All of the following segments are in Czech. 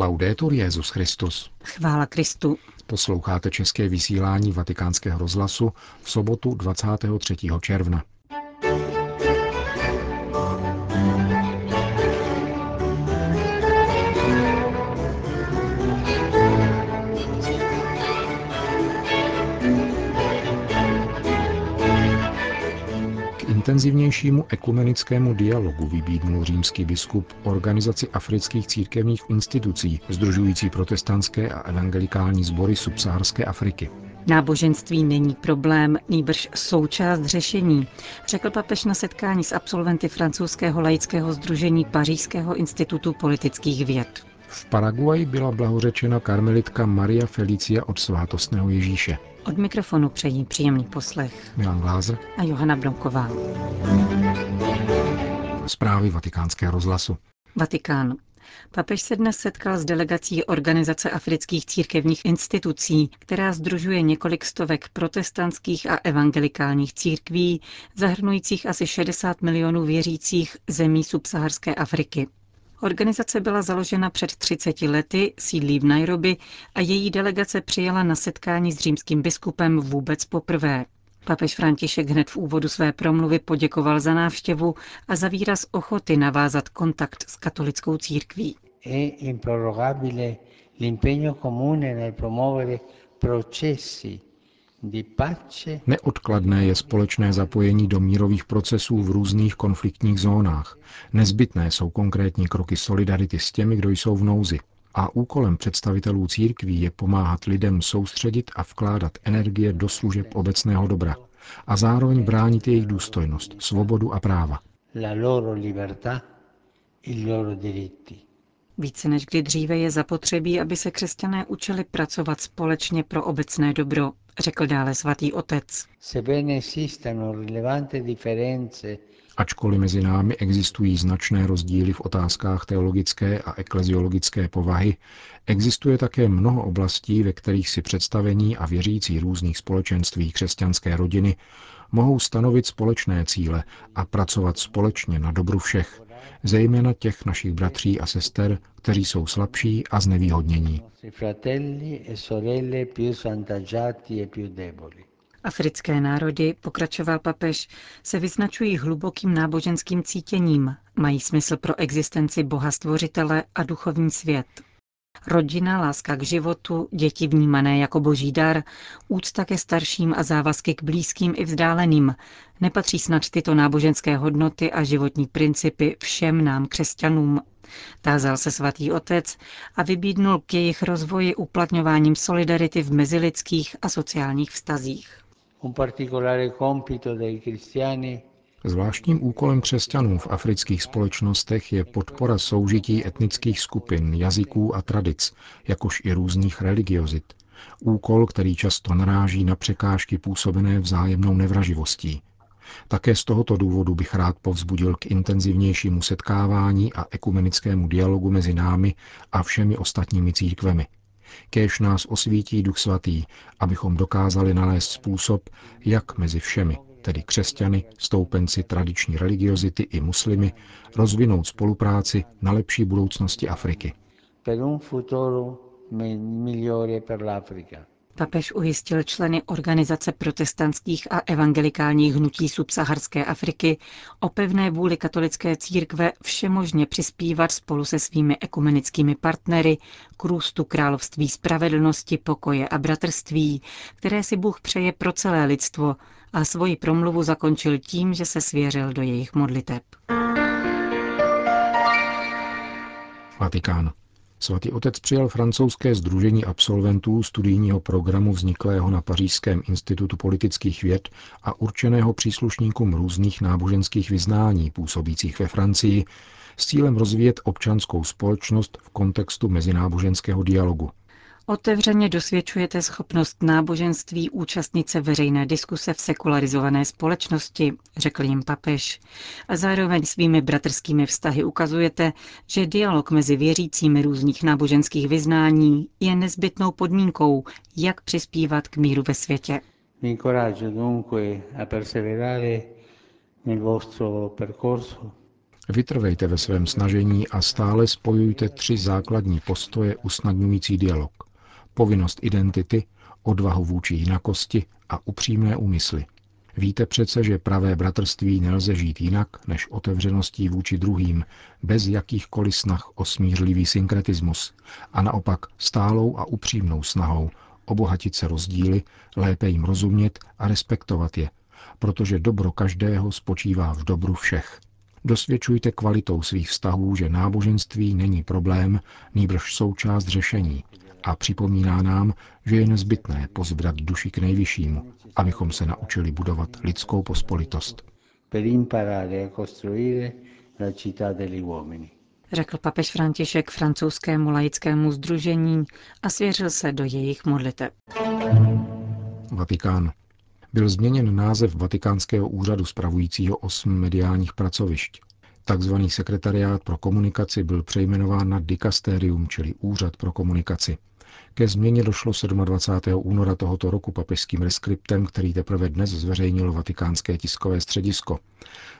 Laudetur Jezus Christus. Chvála Kristu. Posloucháte české vysílání Vatikánského rozhlasu v sobotu 23. června. Intenzivnějšímu ekumenickému dialogu vybídnul římský biskup organizaci afrických církevních institucí, združující protestantské a evangelikální sbory subsaharské Afriky. Náboženství není problém, nýbrž součást řešení, řekl papež na setkání s absolventy francouzského laického združení Pařížského institutu politických věd. V Paraguaji byla blahořečena karmelitka Maria Felicia od svátostného Ježíše. Od mikrofonu přejí příjemný poslech Milan Glázer a Johana Bronková. Zprávy vatikánského rozhlasu. Vatikán. Papež se dnes setkal s delegací Organizace afrických církevních institucí, která združuje několik stovek protestantských a evangelikálních církví, zahrnujících asi 60 milionů věřících zemí subsaharské Afriky. Organizace byla založena před 30 lety, sídlí v Nairobi a její delegace přijela na setkání s římským biskupem vůbec poprvé. Papež František hned v úvodu své promluvy poděkoval za návštěvu a za výraz ochoty navázat kontakt s katolickou církví. processi Neodkladné je společné zapojení do mírových procesů v různých konfliktních zónách. Nezbytné jsou konkrétní kroky solidarity s těmi, kdo jsou v nouzi. A úkolem představitelů církví je pomáhat lidem soustředit a vkládat energie do služeb obecného dobra a zároveň bránit jejich důstojnost, svobodu a práva. La loro libertà, i loro diritti. Více než kdy dříve je zapotřebí, aby se křesťané učili pracovat společně pro obecné dobro, řekl dále svatý otec. Ačkoliv mezi námi existují značné rozdíly v otázkách teologické a ekleziologické povahy, existuje také mnoho oblastí, ve kterých si představení a věřící různých společenství křesťanské rodiny mohou stanovit společné cíle a pracovat společně na dobru všech, zejména těch našich bratří a sester, kteří jsou slabší a znevýhodnění. Africké národy, pokračoval papež, se vyznačují hlubokým náboženským cítěním, mají smysl pro existenci Boha Stvořitele a duchovní svět. Rodina, láska k životu, děti vnímané jako boží dar, úcta ke starším a závazky k blízkým i vzdáleným. Nepatří snad tyto náboženské hodnoty a životní principy všem nám křesťanům. Tázal se svatý otec a vybídnul k jejich rozvoji uplatňováním solidarity v mezilidských a sociálních vztazích. Un particolare compito dei cristiani Zvláštním úkolem křesťanů v afrických společnostech je podpora soužití etnických skupin, jazyků a tradic, jakož i různých religiozit. Úkol, který často naráží na překážky působené vzájemnou nevraživostí. Také z tohoto důvodu bych rád povzbudil k intenzivnějšímu setkávání a ekumenickému dialogu mezi námi a všemi ostatními církvemi. Kéž nás osvítí Duch Svatý, abychom dokázali nalézt způsob, jak mezi všemi, tedy křesťany, stoupenci tradiční religiozity i muslimy, rozvinout spolupráci na lepší budoucnosti Afriky. Papež ujistil členy Organizace protestantských a evangelikálních hnutí subsaharské Afriky o pevné vůli katolické církve všemožně přispívat spolu se svými ekumenickými partnery k růstu království spravedlnosti, pokoje a bratrství, které si Bůh přeje pro celé lidstvo a svoji promluvu zakončil tím, že se svěřil do jejich modliteb. Vatikán. Svatý otec přijal francouzské združení absolventů studijního programu vzniklého na Pařížském institutu politických věd a určeného příslušníkům různých náboženských vyznání působících ve Francii s cílem rozvíjet občanskou společnost v kontextu mezináboženského dialogu. Otevřeně dosvědčujete schopnost náboženství účastnit se veřejné diskuse v sekularizované společnosti, řekl jim papež. A zároveň svými bratrskými vztahy ukazujete, že dialog mezi věřícími různých náboženských vyznání je nezbytnou podmínkou, jak přispívat k míru ve světě. Vytrvejte ve svém snažení a stále spojujte tři základní postoje usnadňující dialog. Povinnost identity, odvahu vůči jinakosti a upřímné úmysly. Víte přece, že pravé bratrství nelze žít jinak než otevřeností vůči druhým, bez jakýchkoliv snah o smířlivý synkretismus a naopak stálou a upřímnou snahou obohatit se rozdíly, lépe jim rozumět a respektovat je, protože dobro každého spočívá v dobru všech. Dosvědčujte kvalitou svých vztahů, že náboženství není problém, nýbrž součást řešení a připomíná nám, že je nezbytné pozbrat duši k nejvyššímu, abychom se naučili budovat lidskou pospolitost. Řekl papež František francouzskému laickému združení a svěřil se do jejich modliteb. Vatikán. Byl změněn název Vatikánského úřadu spravujícího osm mediálních pracovišť. Takzvaný sekretariát pro komunikaci byl přejmenován na dikasterium, čili Úřad pro komunikaci. Ke změně došlo 27. února tohoto roku papežským reskriptem, který teprve dnes zveřejnil Vatikánské tiskové středisko.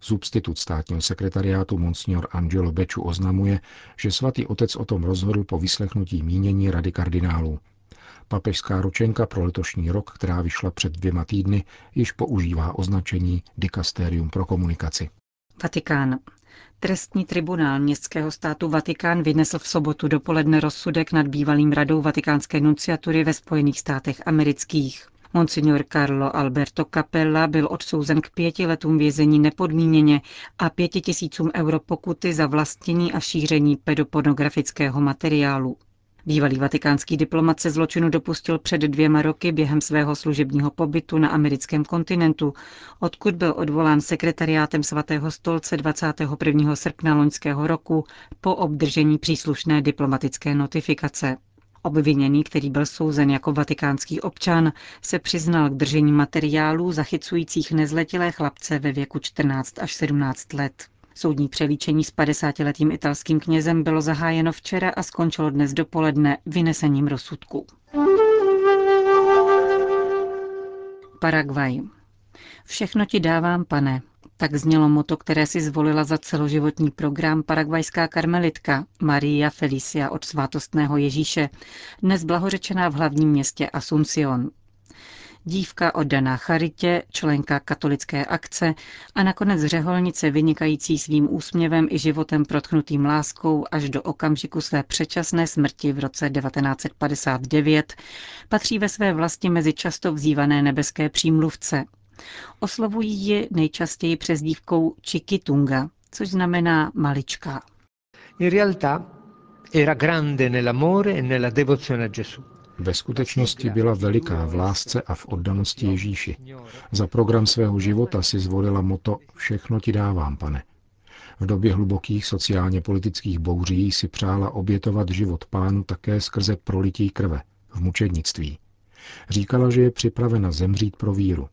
Substitut státního sekretariátu Monsignor Angelo Beču oznamuje, že svatý otec o tom rozhodl po vyslechnutí mínění Rady kardinálů. Papežská ročenka pro letošní rok, která vyšla před dvěma týdny, již používá označení Dikasterium pro komunikaci. Vatikán. Trestní tribunál městského státu Vatikán vynesl v sobotu dopoledne rozsudek nad bývalým radou vatikánské nunciatury ve Spojených státech amerických. Monsignor Carlo Alberto Capella byl odsouzen k pěti letům vězení nepodmíněně a pěti tisícům euro pokuty za vlastnění a šíření pedopornografického materiálu. Bývalý vatikánský diplomat se zločinu dopustil před dvěma roky během svého služebního pobytu na americkém kontinentu, odkud byl odvolán sekretariátem svatého stolce 21. srpna loňského roku po obdržení příslušné diplomatické notifikace. Obviněný, který byl souzen jako vatikánský občan, se přiznal k držení materiálů zachycujících nezletilé chlapce ve věku 14 až 17 let. Soudní přelíčení s 50-letým italským knězem bylo zahájeno včera a skončilo dnes dopoledne vynesením rozsudku. Paraguay. Všechno ti dávám, pane. Tak znělo moto, které si zvolila za celoživotní program paragvajská karmelitka Maria Felicia od svátostného Ježíše, dnes blahořečená v hlavním městě Asuncion dívka oddaná charitě, členka katolické akce a nakonec řeholnice vynikající svým úsměvem i životem protchnutým láskou až do okamžiku své předčasné smrti v roce 1959, patří ve své vlasti mezi často vzývané nebeské přímluvce. Oslovují ji nejčastěji přezdívkou Chikitunga, což znamená malička. In realtà era grande nell'amore e nella devozione a Gesù. Ve skutečnosti byla veliká v lásce a v oddanosti Ježíši. Za program svého života si zvolila moto Všechno ti dávám, pane. V době hlubokých sociálně politických bouří si přála obětovat život pánu také skrze prolití krve, v mučednictví. Říkala, že je připravena zemřít pro víru.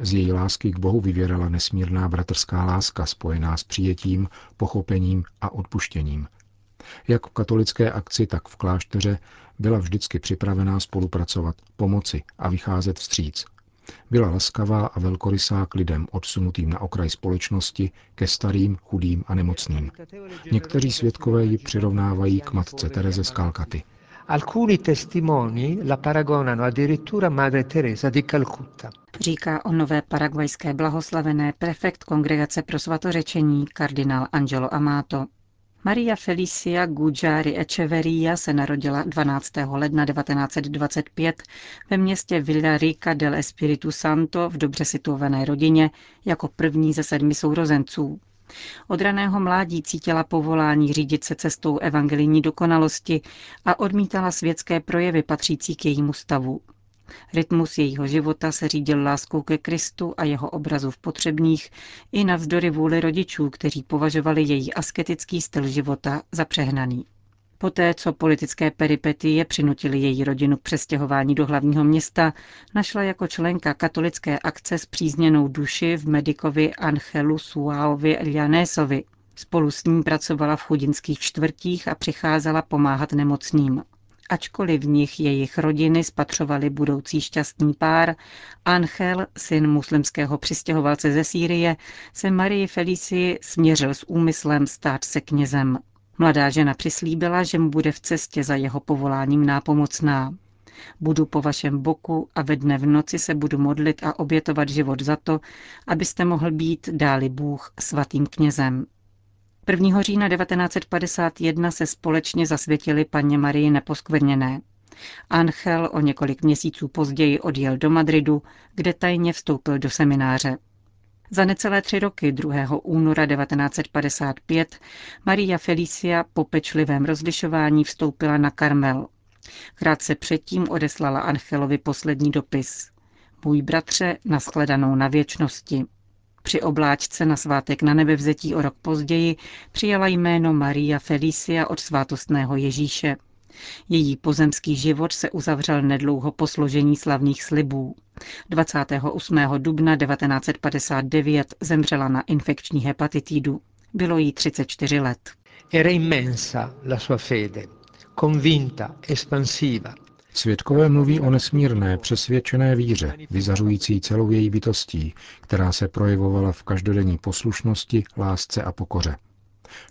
Z její lásky k Bohu vyvěrala nesmírná bratrská láska spojená s přijetím, pochopením a odpuštěním. Jak v katolické akci, tak v klášteře byla vždycky připravená spolupracovat, pomoci a vycházet vstříc. Byla laskavá a velkorysá k lidem odsunutým na okraj společnosti, ke starým, chudým a nemocným. Někteří svědkové ji přirovnávají k matce Tereze z Kalkaty. Alcuni testimoni la paragonano addirittura Madre Teresa di Calcutta. Říká o nové paragvajské blahoslavené prefekt Kongregace pro svatořečení kardinál Angelo Amato. Maria Felicia Gujari Echeverria se narodila 12. ledna 1925 ve městě Villa Rica del Espiritu Santo v dobře situované rodině jako první ze sedmi sourozenců. Od raného mládí cítila povolání řídit se cestou evangelijní dokonalosti a odmítala světské projevy patřící k jejímu stavu. Rytmus jejího života se řídil láskou ke Kristu a jeho obrazu v potřebných i navzdory vůli rodičů, kteří považovali její asketický styl života za přehnaný. Poté, co politické peripetie přinutili její rodinu k přestěhování do hlavního města, našla jako členka katolické akce zpřízněnou duši v medikovi Angelu Suaovi Elianésovi. Spolu s ním pracovala v chudinských čtvrtích a přicházela pomáhat nemocným. Ačkoliv v nich jejich rodiny spatřovali budoucí šťastný pár, Angel, syn muslimského přistěhovalce ze Sýrie, se Marii Felicii směřil s úmyslem stát se knězem. Mladá žena přislíbila, že mu bude v cestě za jeho povoláním nápomocná. Budu po vašem boku a ve dne v noci se budu modlit a obětovat život za to, abyste mohl být, dáli Bůh, svatým knězem. 1. října 1951 se společně zasvětili paně Marii neposkvrněné. Angel o několik měsíců později odjel do Madridu, kde tajně vstoupil do semináře. Za necelé tři roky 2. února 1955 Maria Felicia po pečlivém rozlišování vstoupila na Karmel. Krátce předtím odeslala Angelovi poslední dopis. Můj bratře, nashledanou na věčnosti. Při obláčce na svátek na nebevzetí o rok později přijala jméno Maria Felicia od svátostného Ježíše. Její pozemský život se uzavřel nedlouho po složení slavných slibů. 28. dubna 1959 zemřela na infekční hepatitidu. Bylo jí 34 let. Era immensa la sua fede, convinta, expansiva, Svědkové mluví o nesmírné, přesvědčené víře, vyzařující celou její bytostí, která se projevovala v každodenní poslušnosti, lásce a pokoře.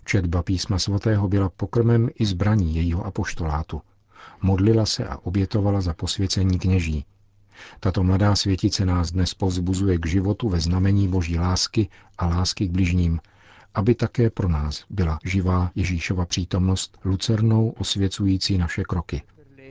Četba písma svatého byla pokrmem i zbraní jejího apoštolátu. Modlila se a obětovala za posvěcení kněží. Tato mladá světice nás dnes povzbuzuje k životu ve znamení boží lásky a lásky k bližním, aby také pro nás byla živá Ježíšova přítomnost lucernou osvěcující naše kroky.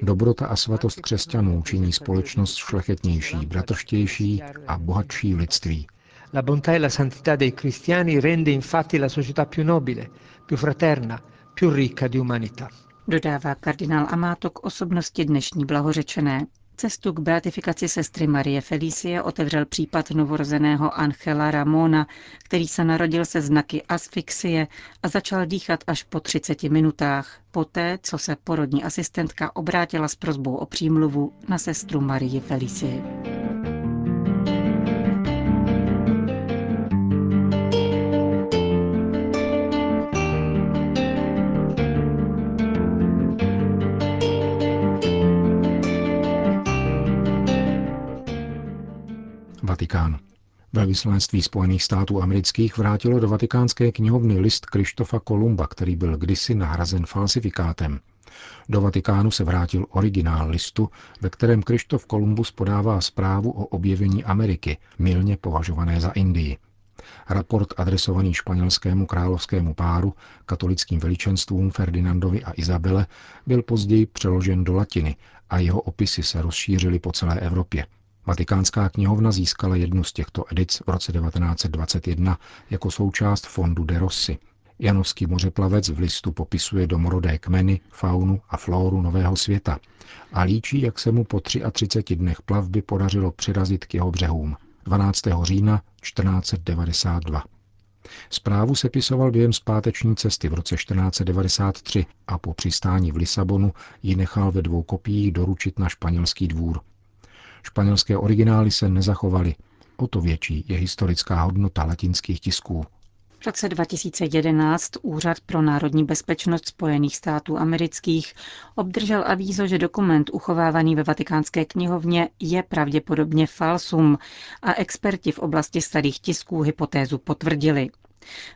Dobrota a svatost křesťanů činí společnost šlechetnější, bratrštější a bohatší lidství. La bontà e la santità dei cristiani rende infatti la società più nobile, più fraterna, più ricca di umanità. Dodává kardinál Amátok osobnosti dnešní blahořečené. Cestu k beatifikaci sestry Marie Felicie otevřel případ novorozeného Angela Ramona, který se narodil se znaky asfixie a začal dýchat až po 30 minutách, poté, co se porodní asistentka obrátila s prozbou o přímluvu na sestru Marie Felicie. Velvyslanectví Spojených států amerických vrátilo do vatikánské knihovny list Krištofa Kolumba, který byl kdysi nahrazen falsifikátem. Do Vatikánu se vrátil originál listu, ve kterém Krištof Kolumbus podává zprávu o objevení Ameriky, milně považované za Indii. Raport adresovaný španělskému královskému páru, katolickým veličenstvům Ferdinandovi a Izabele, byl později přeložen do latiny a jeho opisy se rozšířily po celé Evropě. Vatikánská knihovna získala jednu z těchto edic v roce 1921 jako součást fondu de Rossi. Janovský mořeplavec v listu popisuje domorodé kmeny, faunu a flóru Nového světa a líčí, jak se mu po 33 dnech plavby podařilo přirazit k jeho břehům 12. října 1492. Zprávu sepisoval během zpáteční cesty v roce 1493 a po přistání v Lisabonu ji nechal ve dvou kopiích doručit na španělský dvůr. Španělské originály se nezachovaly. O to větší je historická hodnota latinských tisků. V roce 2011 Úřad pro národní bezpečnost Spojených států amerických obdržel avízo, že dokument uchovávaný ve vatikánské knihovně je pravděpodobně falsum a experti v oblasti starých tisků hypotézu potvrdili.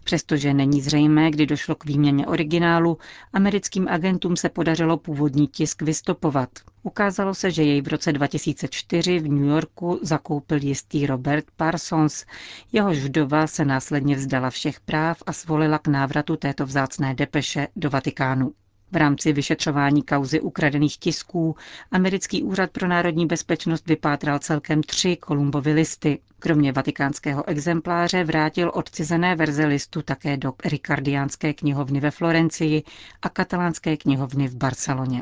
Přestože není zřejmé, kdy došlo k výměně originálu, americkým agentům se podařilo původní tisk vystopovat. Ukázalo se, že jej v roce 2004 v New Yorku zakoupil jistý Robert Parsons. Jehož vdova se následně vzdala všech práv a svolila k návratu této vzácné depeše do Vatikánu. V rámci vyšetřování kauzy ukradených tisků americký úřad pro národní bezpečnost vypátral celkem tři Kolumbovy listy. Kromě vatikánského exempláře vrátil odcizené verze listu také do Ricardiánské knihovny ve Florencii a katalánské knihovny v Barceloně.